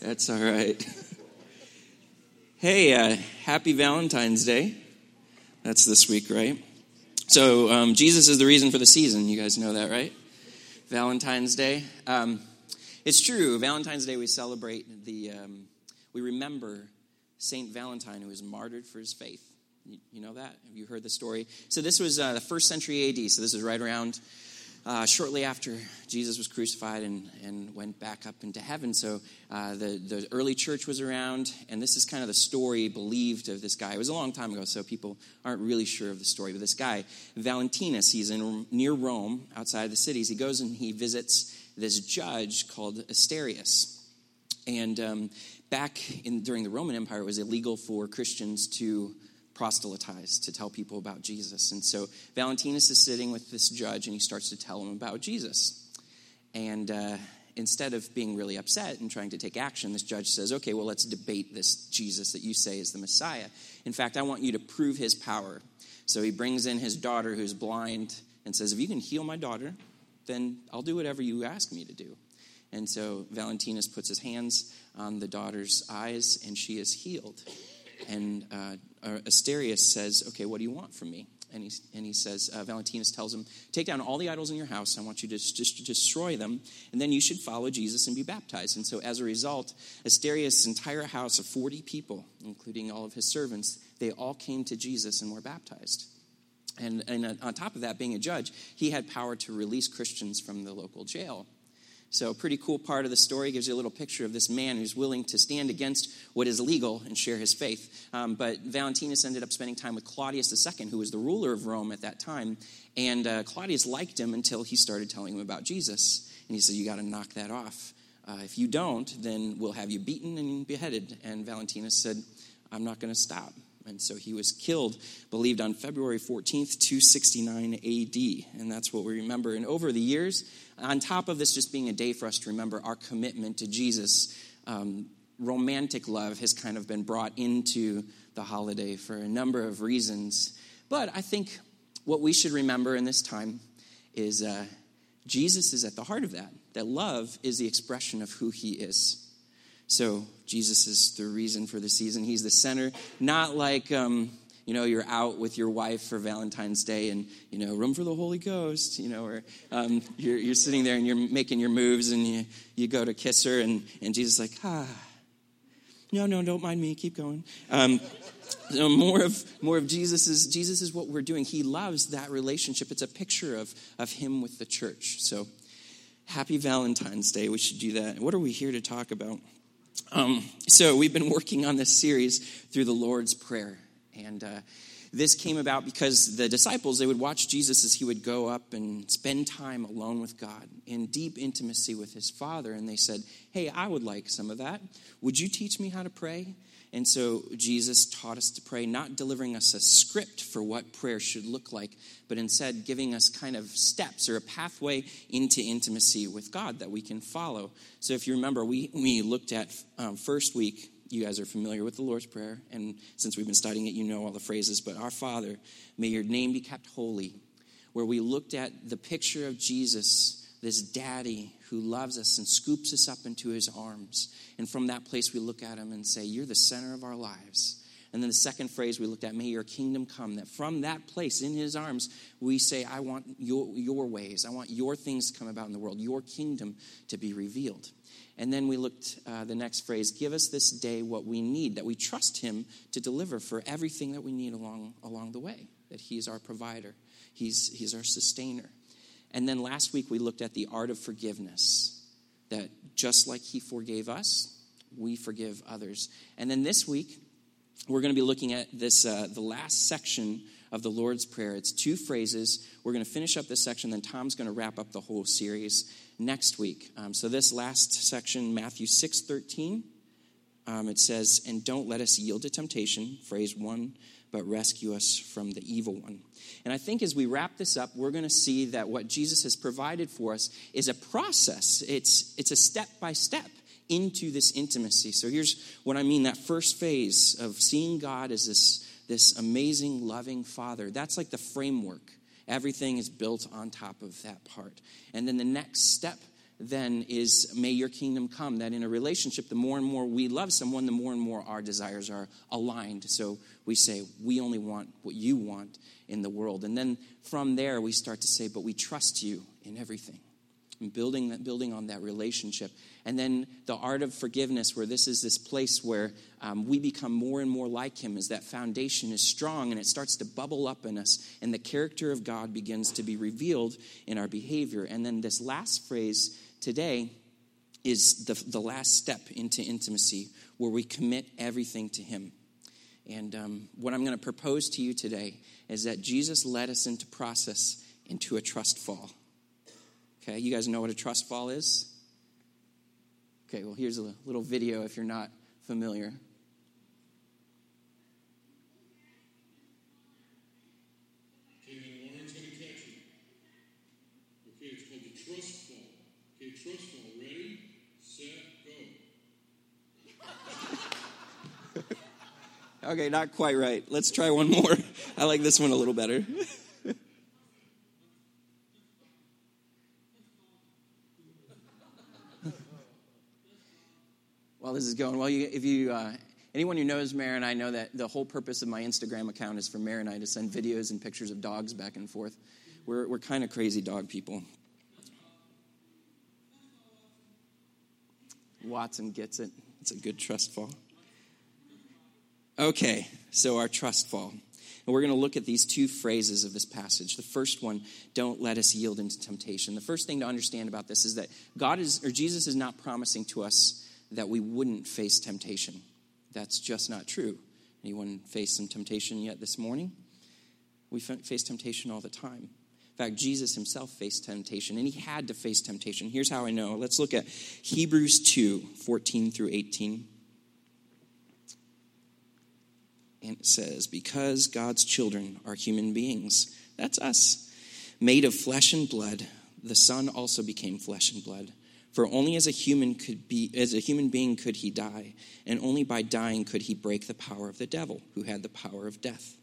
That's all right. Hey, uh, happy Valentine's Day. That's this week, right? So, um, Jesus is the reason for the season. You guys know that, right? Valentine's Day. Um, it's true. Valentine's Day, we celebrate the, um, we remember Saint Valentine, who was martyred for his faith. You, you know that? Have you heard the story? So, this was uh, the first century AD. So, this is right around uh, shortly after Jesus was crucified and, and went back up into heaven. So uh, the, the early church was around, and this is kind of the story believed of this guy. It was a long time ago, so people aren't really sure of the story. But this guy, Valentinus, he's in near Rome, outside of the cities. He goes and he visits this judge called Asterius. And um, back in, during the Roman Empire, it was illegal for Christians to proselytize, to tell people about Jesus. And so Valentinus is sitting with this judge and he starts to tell him about Jesus. And uh, instead of being really upset and trying to take action, this judge says, okay, well, let's debate this Jesus that you say is the Messiah. In fact, I want you to prove his power. So he brings in his daughter who's blind and says, if you can heal my daughter, then I'll do whatever you ask me to do. And so Valentinus puts his hands on the daughter's eyes and she is healed. And uh, Asterius says, Okay, what do you want from me? And he, and he says, uh, Valentinus tells him, Take down all the idols in your house. I want you to just destroy them, and then you should follow Jesus and be baptized. And so, as a result, Asterius' entire house of 40 people, including all of his servants, they all came to Jesus and were baptized. And, and uh, on top of that, being a judge, he had power to release Christians from the local jail. So, a pretty cool part of the story gives you a little picture of this man who's willing to stand against what is legal and share his faith. Um, but Valentinus ended up spending time with Claudius II, who was the ruler of Rome at that time. And uh, Claudius liked him until he started telling him about Jesus. And he said, You got to knock that off. Uh, if you don't, then we'll have you beaten and beheaded. And Valentinus said, I'm not going to stop. And so he was killed, believed on February 14th, 269 AD. And that's what we remember. And over the years, on top of this just being a day for us to remember our commitment to Jesus, um, romantic love has kind of been brought into the holiday for a number of reasons. But I think what we should remember in this time is uh, Jesus is at the heart of that, that love is the expression of who he is. So Jesus is the reason for the season. He's the center, not like um, you know you're out with your wife for Valentine's Day and you know room for the Holy Ghost, you know, or um, you're, you're sitting there and you're making your moves and you you go to kiss her and and Jesus like ah. No, no, don't mind me. Keep going. Um, more of more of Jesus is Jesus is what we're doing. He loves that relationship. It's a picture of of him with the church. So happy Valentine's Day. We should do that. What are we here to talk about? Um, so we've been working on this series through the Lord's Prayer, and uh, this came about because the disciples they would watch Jesus as he would go up and spend time alone with God in deep intimacy with his Father, and they said, "Hey, I would like some of that. Would you teach me how to pray?" And so Jesus taught us to pray, not delivering us a script for what prayer should look like, but instead giving us kind of steps or a pathway into intimacy with God that we can follow. So if you remember, we, we looked at um, first week, you guys are familiar with the Lord's Prayer, and since we've been studying it, you know all the phrases, but Our Father, may your name be kept holy, where we looked at the picture of Jesus, this daddy who loves us and scoops us up into his arms. And from that place, we look at him and say, You're the center of our lives. And then the second phrase we looked at, May your kingdom come. That from that place in his arms, we say, I want your, your ways. I want your things to come about in the world, your kingdom to be revealed. And then we looked uh, the next phrase give us this day what we need, that we trust him to deliver for everything that we need along, along the way, that he is our provider, he's, he's our sustainer. And then last week we looked at the art of forgiveness, that just like He forgave us, we forgive others. And then this week we're going to be looking at this, uh, the last section of the Lord's Prayer. It's two phrases. We're going to finish up this section, then Tom's going to wrap up the whole series next week. Um, so this last section, Matthew 6 13, um, it says, And don't let us yield to temptation, phrase one, but rescue us from the evil one. And I think as we wrap this up, we're going to see that what Jesus has provided for us is a process, it's, it's a step by step into this intimacy. So here's what I mean that first phase of seeing God as this, this amazing, loving Father. That's like the framework. Everything is built on top of that part. And then the next step then is may your kingdom come. That in a relationship, the more and more we love someone, the more and more our desires are aligned. So we say, we only want what you want in the world. And then from there, we start to say, but we trust you in everything. And building, that, building on that relationship. And then the art of forgiveness, where this is this place where um, we become more and more like Him, as that foundation is strong and it starts to bubble up in us, and the character of God begins to be revealed in our behavior. And then this last phrase today is the, the last step into intimacy where we commit everything to Him. And um, what I'm going to propose to you today is that Jesus led us into process into a trust fall. Okay, you guys know what a trust fall is? Okay, well, here's a little video if you're not familiar. Okay, not quite right. Let's try one more. I like this one a little better. While this is going, well, you, if you, uh, anyone who knows Mary and I know that the whole purpose of my Instagram account is for Mary and I to send videos and pictures of dogs back and forth. We're, we're kind of crazy dog people. Watson gets it. It's a good trust fall. Okay, so our trust fall. And we're going to look at these two phrases of this passage. The first one, don't let us yield into temptation. The first thing to understand about this is that God is, or Jesus is not promising to us that we wouldn't face temptation. That's just not true. Anyone face some temptation yet this morning? We face temptation all the time. In fact, Jesus himself faced temptation, and he had to face temptation. Here's how I know. Let's look at Hebrews 2 14 through 18. And it says, Because God's children are human beings, that's us, made of flesh and blood, the Son also became flesh and blood. For only as a human could be as a human being could he die, and only by dying could he break the power of the devil, who had the power of death.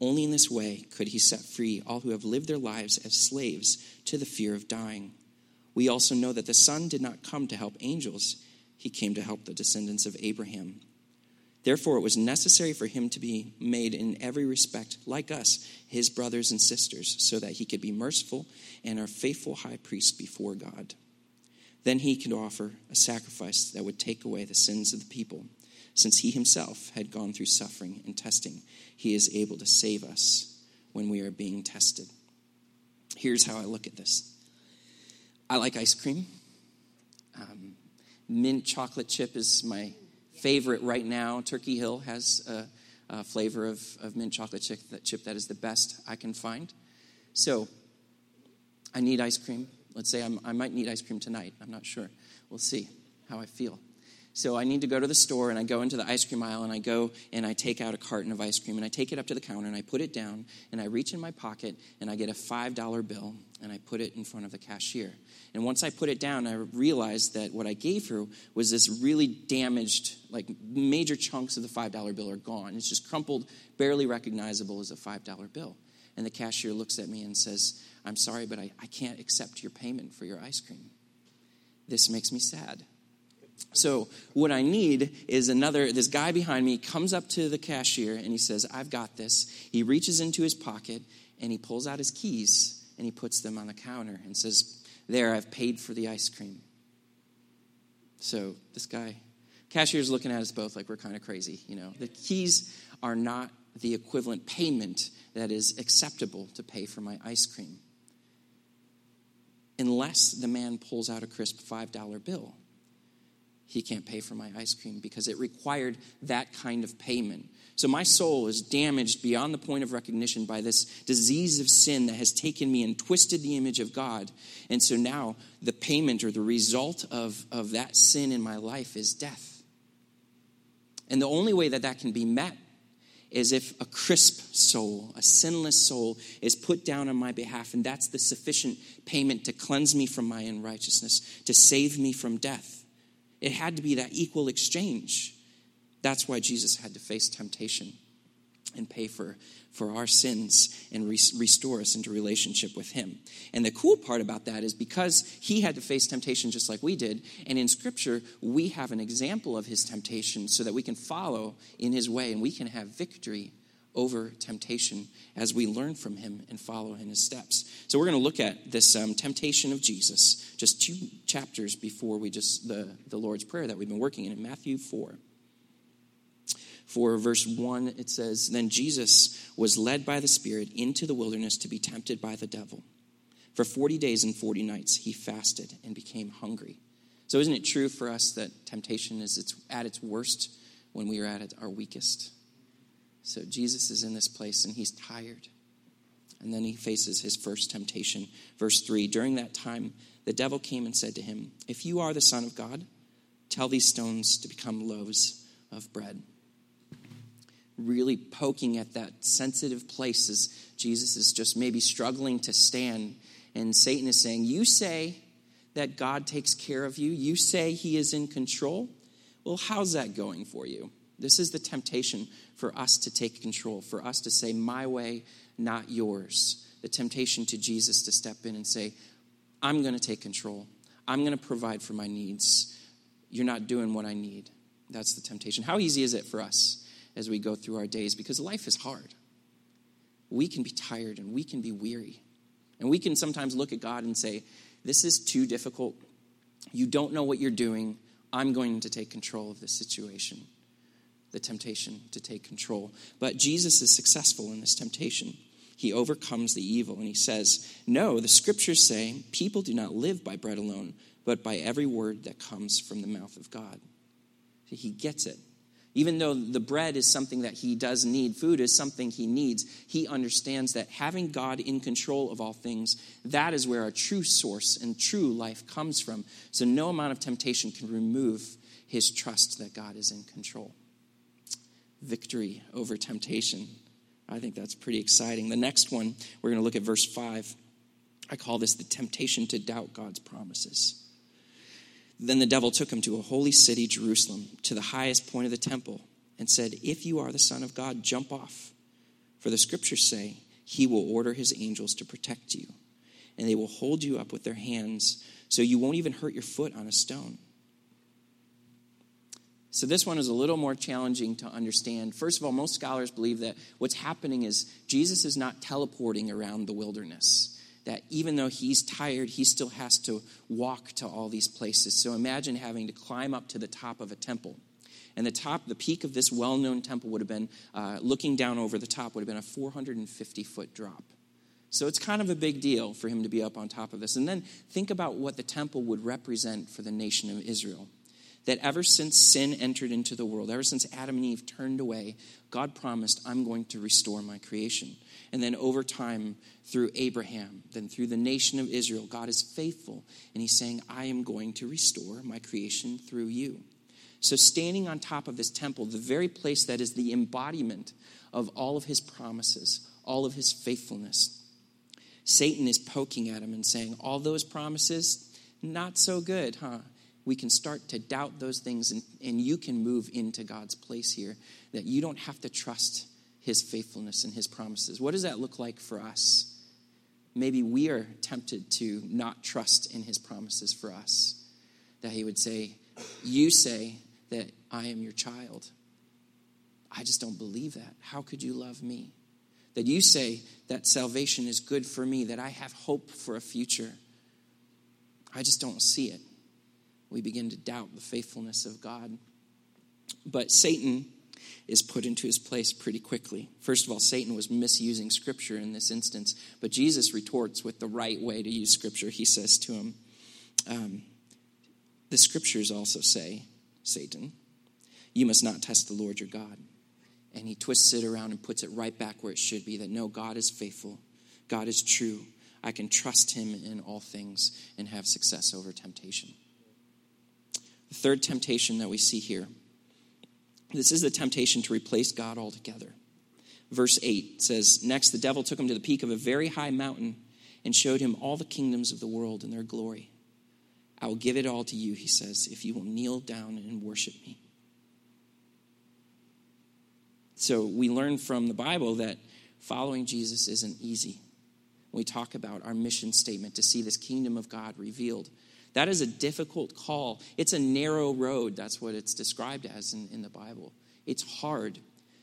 Only in this way could he set free all who have lived their lives as slaves to the fear of dying. We also know that the Son did not come to help angels, he came to help the descendants of Abraham. Therefore, it was necessary for him to be made in every respect like us, his brothers and sisters, so that he could be merciful and our faithful high priest before God. Then he could offer a sacrifice that would take away the sins of the people. Since he himself had gone through suffering and testing, he is able to save us when we are being tested. Here's how I look at this I like ice cream. Um, mint chocolate chip is my favorite right now. Turkey Hill has a, a flavor of, of, mint chocolate chip that, chip that is the best I can find. So I need ice cream. Let's say I'm, i might need ice cream tonight. I'm not sure. We'll see how I feel. So I need to go to the store and I go into the ice cream aisle and I go and I take out a carton of ice cream and I take it up to the counter and I put it down and I reach in my pocket and I get a $5 bill and I put it in front of the cashier. And once I put it down, I realized that what I gave her was this really damaged, like major chunks of the $5 bill are gone. It's just crumpled, barely recognizable as a $5 bill. And the cashier looks at me and says, I'm sorry, but I, I can't accept your payment for your ice cream. This makes me sad. So, what I need is another. This guy behind me comes up to the cashier and he says, I've got this. He reaches into his pocket and he pulls out his keys and he puts them on the counter and says, There, I've paid for the ice cream. So, this guy, cashier's looking at us both like we're kind of crazy. You know, the keys are not the equivalent payment that is acceptable to pay for my ice cream. Unless the man pulls out a crisp $5 bill he can't pay for my ice cream because it required that kind of payment. So my soul is damaged beyond the point of recognition by this disease of sin that has taken me and twisted the image of God. And so now the payment or the result of, of that sin in my life is death. And the only way that that can be met is if a crisp soul, a sinless soul, is put down on my behalf, and that's the sufficient payment to cleanse me from my unrighteousness, to save me from death. It had to be that equal exchange. That's why Jesus had to face temptation. and pay for, for our sins and re- restore us into relationship with Him. And the cool part about that is because He had to face temptation just like we did, and in Scripture, we have an example of His temptation so that we can follow in His way and we can have victory over temptation as we learn from Him and follow in His steps. So we're going to look at this um, temptation of Jesus just two chapters before we just, the, the Lord's Prayer that we've been working in, in Matthew 4 for verse 1, it says, Then Jesus was led by the Spirit into the wilderness to be tempted by the devil. For 40 days and 40 nights he fasted and became hungry. So, isn't it true for us that temptation is at its worst when we are at our weakest? So, Jesus is in this place and he's tired. And then he faces his first temptation. Verse 3 During that time, the devil came and said to him, If you are the Son of God, tell these stones to become loaves of bread really poking at that sensitive place as Jesus is just maybe struggling to stand. And Satan is saying, You say that God takes care of you, you say he is in control. Well, how's that going for you? This is the temptation for us to take control, for us to say, My way, not yours. The temptation to Jesus to step in and say, I'm going to take control. I'm going to provide for my needs. You're not doing what I need. That's the temptation. How easy is it for us? as we go through our days because life is hard. We can be tired and we can be weary. And we can sometimes look at God and say, This is too difficult. You don't know what you're doing. I'm going to take control of this situation. The temptation to take control. But Jesus is successful in this temptation. He overcomes the evil and he says, No, the scriptures say, people do not live by bread alone, but by every word that comes from the mouth of God. He gets it. Even though the bread is something that he does need, food is something he needs, he understands that having God in control of all things, that is where our true source and true life comes from. So no amount of temptation can remove his trust that God is in control. Victory over temptation. I think that's pretty exciting. The next one, we're going to look at verse 5. I call this the temptation to doubt God's promises. Then the devil took him to a holy city, Jerusalem, to the highest point of the temple, and said, If you are the Son of God, jump off. For the scriptures say, He will order His angels to protect you, and they will hold you up with their hands, so you won't even hurt your foot on a stone. So, this one is a little more challenging to understand. First of all, most scholars believe that what's happening is Jesus is not teleporting around the wilderness that even though he's tired, he still has to walk to all these places. So imagine having to climb up to the top of a temple. And the top, the peak of this well known temple would have been, uh, looking down over the top, would have been a 450 foot drop. So it's kind of a big deal for him to be up on top of this. And then think about what the temple would represent for the nation of Israel. That ever since sin entered into the world, ever since Adam and Eve turned away, God promised, I'm going to restore my creation. And then over time, through Abraham, then through the nation of Israel, God is faithful. And he's saying, I am going to restore my creation through you. So, standing on top of this temple, the very place that is the embodiment of all of his promises, all of his faithfulness, Satan is poking at him and saying, All those promises, not so good, huh? We can start to doubt those things, and, and you can move into God's place here. That you don't have to trust his faithfulness and his promises. What does that look like for us? Maybe we are tempted to not trust in his promises for us. That he would say, You say that I am your child. I just don't believe that. How could you love me? That you say that salvation is good for me, that I have hope for a future. I just don't see it. We begin to doubt the faithfulness of God. But Satan is put into his place pretty quickly. First of all, Satan was misusing Scripture in this instance, but Jesus retorts with the right way to use Scripture. He says to him, um, The Scriptures also say, Satan, you must not test the Lord your God. And he twists it around and puts it right back where it should be that no, God is faithful, God is true. I can trust him in all things and have success over temptation. The third temptation that we see here this is the temptation to replace God altogether. Verse 8 says Next, the devil took him to the peak of a very high mountain and showed him all the kingdoms of the world and their glory. I will give it all to you, he says, if you will kneel down and worship me. So we learn from the Bible that following Jesus isn't easy. We talk about our mission statement to see this kingdom of God revealed. That is a difficult call. It's a narrow road. That's what it's described as in, in the Bible. It's hard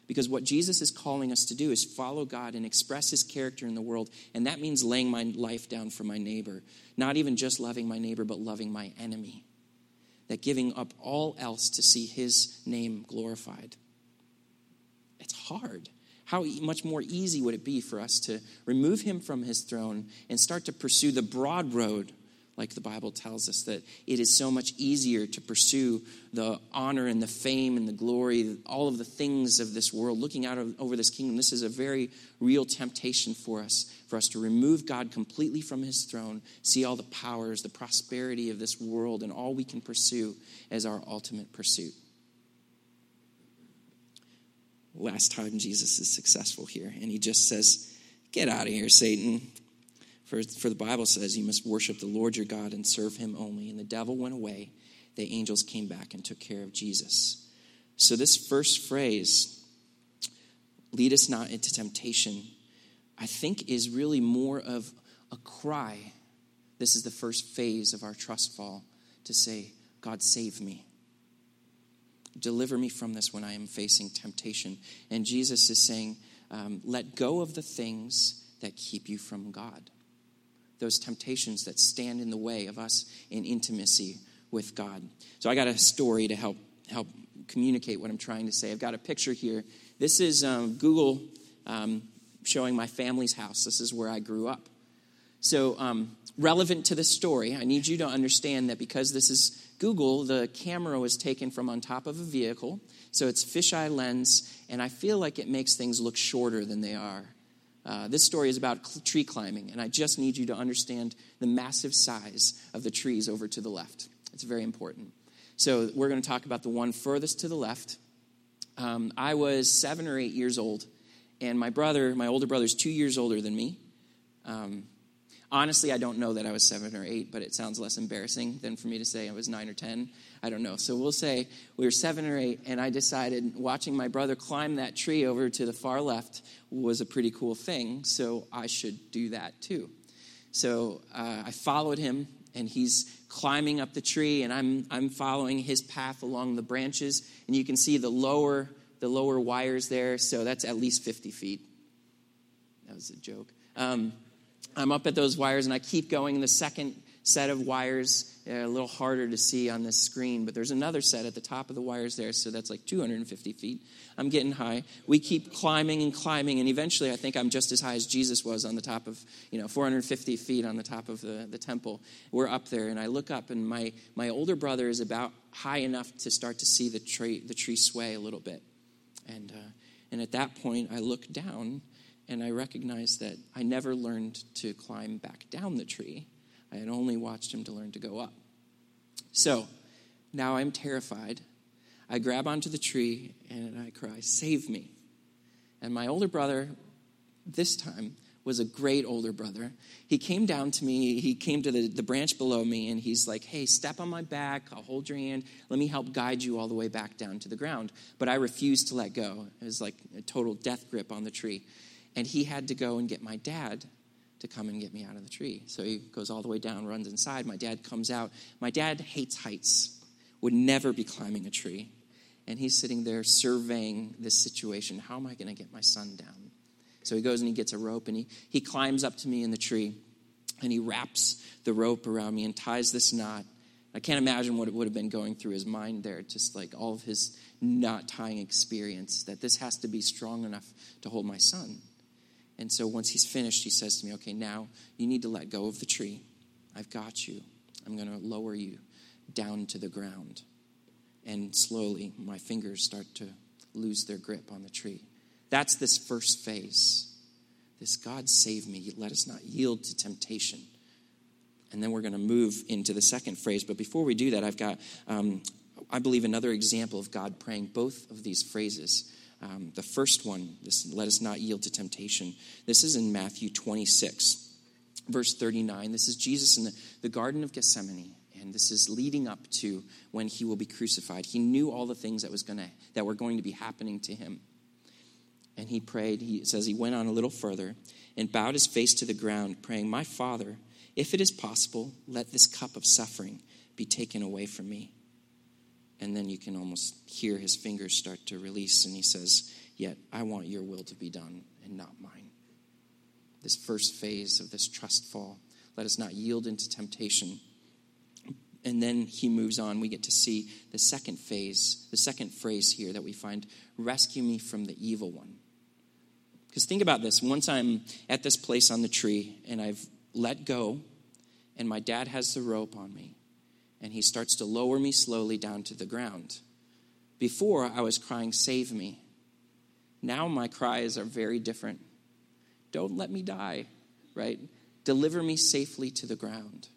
because what Jesus is calling us to do is follow God and express his character in the world. And that means laying my life down for my neighbor. Not even just loving my neighbor, but loving my enemy. That giving up all else to see his name glorified. It's hard. How much more easy would it be for us to remove him from his throne and start to pursue the broad road like the Bible tells us, that it is so much easier to pursue the honor and the fame and the glory, all of the things of this world, looking out over this kingdom. This is a very real temptation for us, for us to remove God completely from his throne, see all the powers, the prosperity of this world, and all we can pursue as our ultimate pursuit. Last time Jesus is successful here, and he just says, Get out of here, Satan. For, for the Bible says, You must worship the Lord your God and serve him only. And the devil went away. The angels came back and took care of Jesus. So, this first phrase, lead us not into temptation, I think is really more of a cry. This is the first phase of our trust fall to say, God, save me. Deliver me from this when I am facing temptation. And Jesus is saying, um, let go of the things that keep you from God those temptations that stand in the way of us in intimacy with God. So I got a story to help help communicate what I'm trying to say. I've got a picture here. This is um, Google um, showing my family's house. This is where I grew up. So um, relevant to the story, I need you to understand that because this is Google, the camera was taken from on top of a vehicle, so it's fisheye lens, and I feel like it makes things look shorter than they are. Uh, this story is about cl- tree climbing, and I just need you to understand the massive size of the trees over to the left. It's very important. So, we're going to talk about the one furthest to the left. Um, I was seven or eight years old, and my brother, my older brother, is two years older than me. Um, honestly, I don't know that I was seven or eight, but it sounds less embarrassing than for me to say I was nine or ten. I don't know. So we'll say we were seven or eight, and I decided watching my brother climb that tree over to the far left was a pretty cool thing, so I should do that too. So uh, I followed him, and he's climbing up the tree, and I'm, I'm following his path along the branches, and you can see the lower, the lower wires there, so that's at least 50 feet. That was a joke. Um, I'm up at those wires, and I keep going. The second set of wires a little harder to see on this screen, but there's another set at the top of the wires there, so that's like 250 feet. I'm getting high. We keep climbing and climbing, and eventually I think I'm just as high as Jesus was on the top of, you know, 450 feet on the top of the, the temple. We're up there, and I look up, and my, my older brother is about high enough to start to see the tree, the tree sway a little bit. And, uh, and at that point, I look down, and I recognized that I never learned to climb back down the tree I had only watched him to learn to go up. So now I'm terrified. I grab onto the tree and I cry, Save me. And my older brother, this time, was a great older brother. He came down to me, he came to the, the branch below me, and he's like, Hey, step on my back, I'll hold your hand, let me help guide you all the way back down to the ground. But I refused to let go. It was like a total death grip on the tree. And he had to go and get my dad to come and get me out of the tree. So he goes all the way down, runs inside. My dad comes out. My dad hates heights, would never be climbing a tree. And he's sitting there surveying this situation. How am I going to get my son down? So he goes and he gets a rope and he, he climbs up to me in the tree and he wraps the rope around me and ties this knot. I can't imagine what it would have been going through his mind there, just like all of his knot tying experience, that this has to be strong enough to hold my son. And so once he's finished, he says to me, Okay, now you need to let go of the tree. I've got you. I'm going to lower you down to the ground. And slowly, my fingers start to lose their grip on the tree. That's this first phase. This God save me, let us not yield to temptation. And then we're going to move into the second phrase. But before we do that, I've got, um, I believe, another example of God praying both of these phrases um, the first one, this, let us not yield to temptation. This is in Matthew 26, verse 39. This is Jesus in the, the Garden of Gethsemane. And this is leading up to when he will be crucified. He knew all the things that was gonna that were going to be happening to him. And he prayed, he says he went on a little further and bowed his face to the ground, praying, My Father, if it is possible, let this cup of suffering be taken away from me. And then you can almost hear his fingers start to release, and he says, Yet I want your will to be done and not mine. This first phase of this trust fall, let us not yield into temptation. And then he moves on. We get to see the second phase, the second phrase here that we find rescue me from the evil one. Because think about this once I'm at this place on the tree and I've let go, and my dad has the rope on me, and he starts to lower me slowly down to the ground. Before, I was crying, Save me. Now, my cries are very different. Don't let me die, right? Deliver me safely to the ground.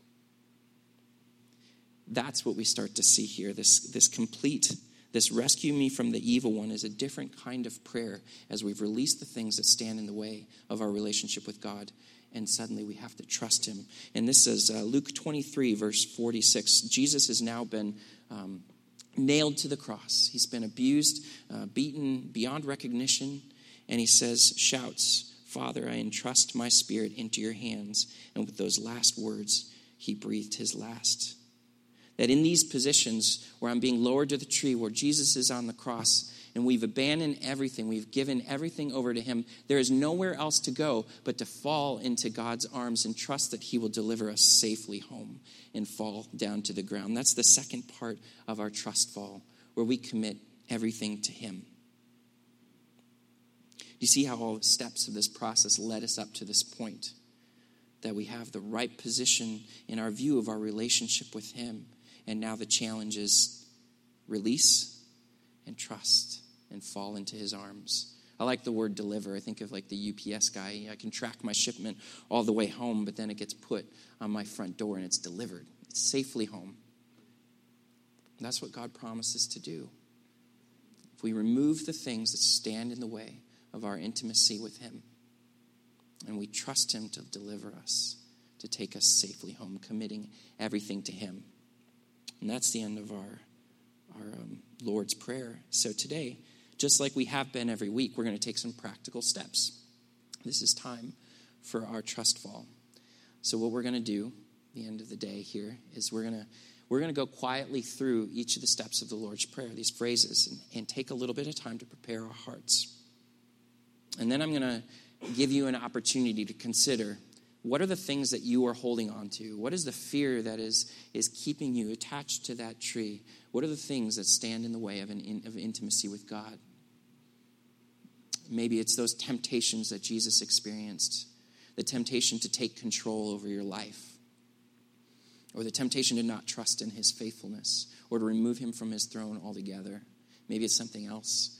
That's what we start to see here this, this complete this rescue me from the evil one is a different kind of prayer as we've released the things that stand in the way of our relationship with God. And suddenly we have to trust him. And this is uh, Luke 23, verse 46. Jesus has now been um, nailed to the cross. He's been abused, uh, beaten beyond recognition. And he says, shouts, Father, I entrust my spirit into your hands. And with those last words, he breathed his last. That in these positions where I'm being lowered to the tree, where Jesus is on the cross, and we've abandoned everything, we've given everything over to Him, there is nowhere else to go but to fall into God's arms and trust that He will deliver us safely home and fall down to the ground. That's the second part of our trust fall, where we commit everything to Him. You see how all the steps of this process led us up to this point? That we have the right position in our view of our relationship with Him and now the challenge is release and trust and fall into his arms. I like the word deliver. I think of like the UPS guy. I can track my shipment all the way home, but then it gets put on my front door and it's delivered. It's safely home. And that's what God promises to do. If we remove the things that stand in the way of our intimacy with Him, and we trust Him to deliver us, to take us safely home, committing everything to Him. And that's the end of our, our um, Lord's Prayer. So today, just like we have been every week, we're going to take some practical steps. This is time for our trust fall. So what we're going to do the end of the day here is we're going to we're going to go quietly through each of the steps of the Lord's Prayer, these phrases, and, and take a little bit of time to prepare our hearts. And then I'm going to give you an opportunity to consider what are the things that you are holding on to? What is the fear that is, is keeping you attached to that tree? What are the things that stand in the way of, an, of intimacy with God? Maybe it's those temptations that Jesus experienced the temptation to take control over your life, or the temptation to not trust in his faithfulness, or to remove him from his throne altogether. Maybe it's something else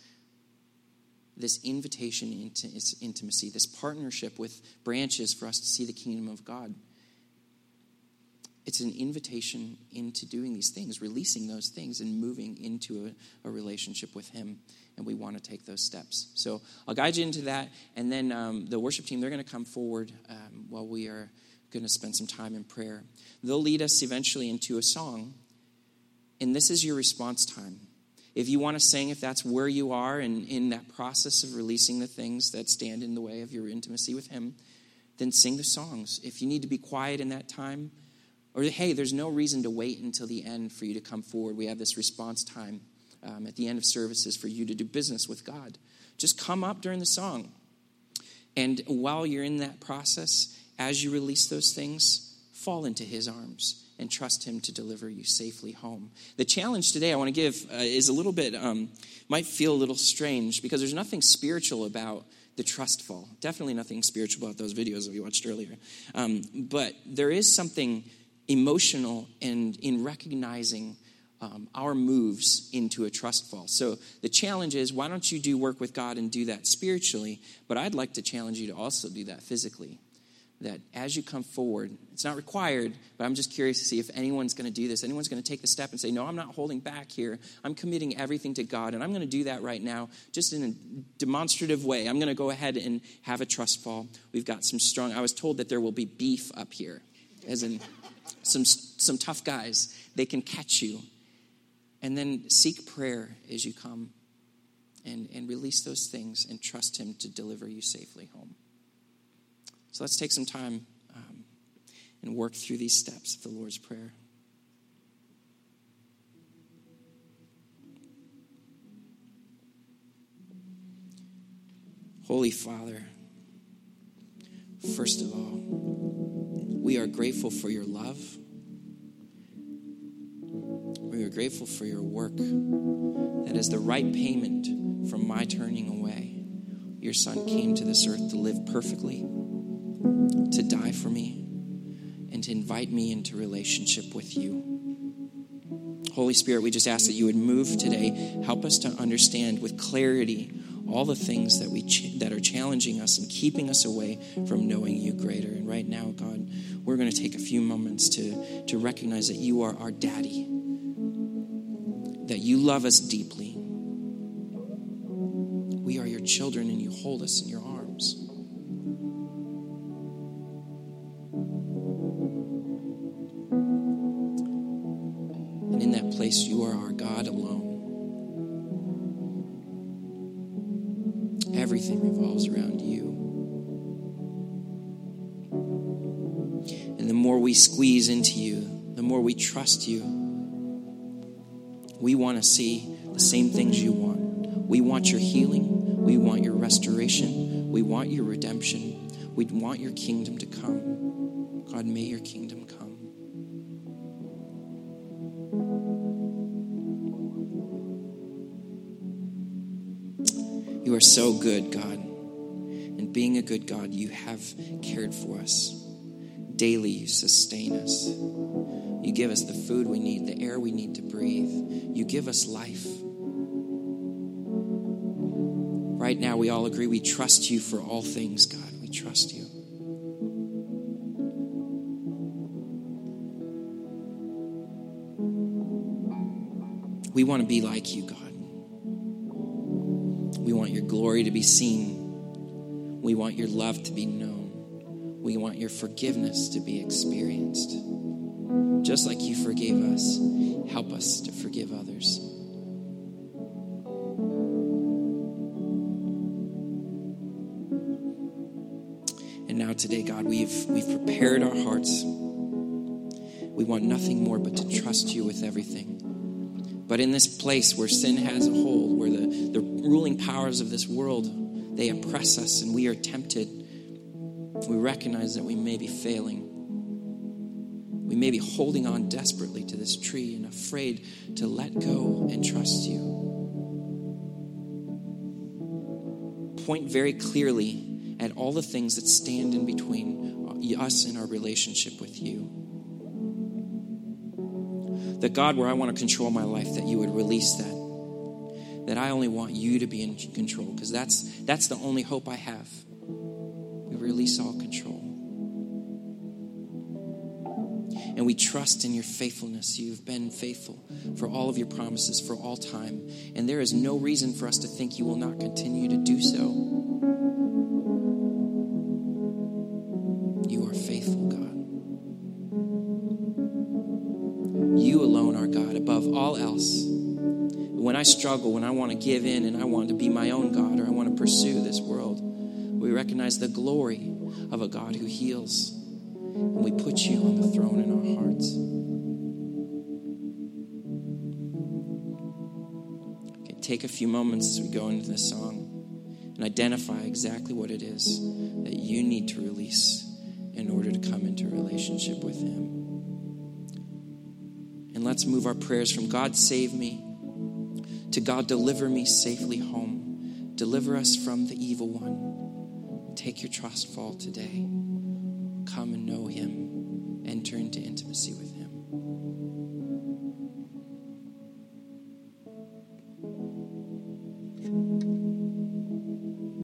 this invitation into intimacy, this partnership with branches for us to see the kingdom of God. It's an invitation into doing these things, releasing those things, and moving into a, a relationship with Him. And we want to take those steps. So I'll guide you into that. And then um, the worship team, they're going to come forward um, while we are going to spend some time in prayer. They'll lead us eventually into a song. And this is your response time. If you want to sing, if that's where you are and in that process of releasing the things that stand in the way of your intimacy with Him, then sing the songs. If you need to be quiet in that time, or hey, there's no reason to wait until the end for you to come forward. We have this response time um, at the end of services for you to do business with God. Just come up during the song. And while you're in that process, as you release those things, fall into His arms and trust Him to deliver you safely home. The challenge today I want to give uh, is a little bit, um, might feel a little strange because there's nothing spiritual about the trust fall. Definitely nothing spiritual about those videos that we watched earlier. Um, but there is something emotional and in recognizing um, our moves into a trust fall. So the challenge is why don't you do work with God and do that spiritually? But I'd like to challenge you to also do that physically that as you come forward, it's not required, but I'm just curious to see if anyone's going to do this. Anyone's going to take the step and say, No, I'm not holding back here. I'm committing everything to God, and I'm going to do that right now, just in a demonstrative way. I'm going to go ahead and have a trust fall. We've got some strong, I was told that there will be beef up here, as in some, some tough guys. They can catch you. And then seek prayer as you come. and, and release those things and trust Him to deliver you safely home. So let's take some time um, and work through these steps of the Lord's Prayer. Holy Father, first of all, we are grateful for your love. We are grateful for your work that is the right payment from my turning away. Your Son came to this earth to live perfectly, to die for me, and to invite me into relationship with you. Holy Spirit, we just ask that you would move today. Help us to understand with clarity all the things that we ch- that are challenging us and keeping us away from knowing you greater. And right now, God, we're going to take a few moments to to recognize that you are our daddy. That you love us deeply. We are your children and you hold us in your arms. And in that place, you are our God alone. everything revolves around you. And the more we squeeze into you, the more we trust you, we want to see the same things you want. We want your healing, we want your restoration, we want your redemption, we want your kingdom to come. God, may your kingdom come. You are so good, God. And being a good God, you have cared for us. Daily, you sustain us. You give us the food we need, the air we need to breathe. You give us life. Right now, we all agree we trust you for all things, God. We trust you. We want to be like you, God. We want your glory to be seen. We want your love to be known. We want your forgiveness to be experienced. Just like you forgave us, help us to forgive others. And now today, God, we've we've prepared our hearts. We want nothing more but to trust you with everything. But in this place where sin has a hold, where the, the ruling powers of this world, they oppress us and we are tempted, we recognize that we may be failing. We may be holding on desperately to this tree and afraid to let go and trust you. Point very clearly at all the things that stand in between us and our relationship with you that God, where I want to control my life, that you would release that. That I only want you to be in control, because that's that's the only hope I have. We release all control. And we trust in your faithfulness. You've been faithful for all of your promises for all time. And there is no reason for us to think you will not continue to do so. You are faithful, God. You alone are God above all else. When I struggle, when I want to give in and I want to be my own God or I want to pursue this world, we recognize the glory of a God who heals. And we put you on the throne in our hearts. Okay, take a few moments as we go into this song and identify exactly what it is that you need to release in order to come into relationship with Him. And let's move our prayers from God, save me to God, deliver me safely home. Deliver us from the evil one. Take your trust fall today. Enter into intimacy with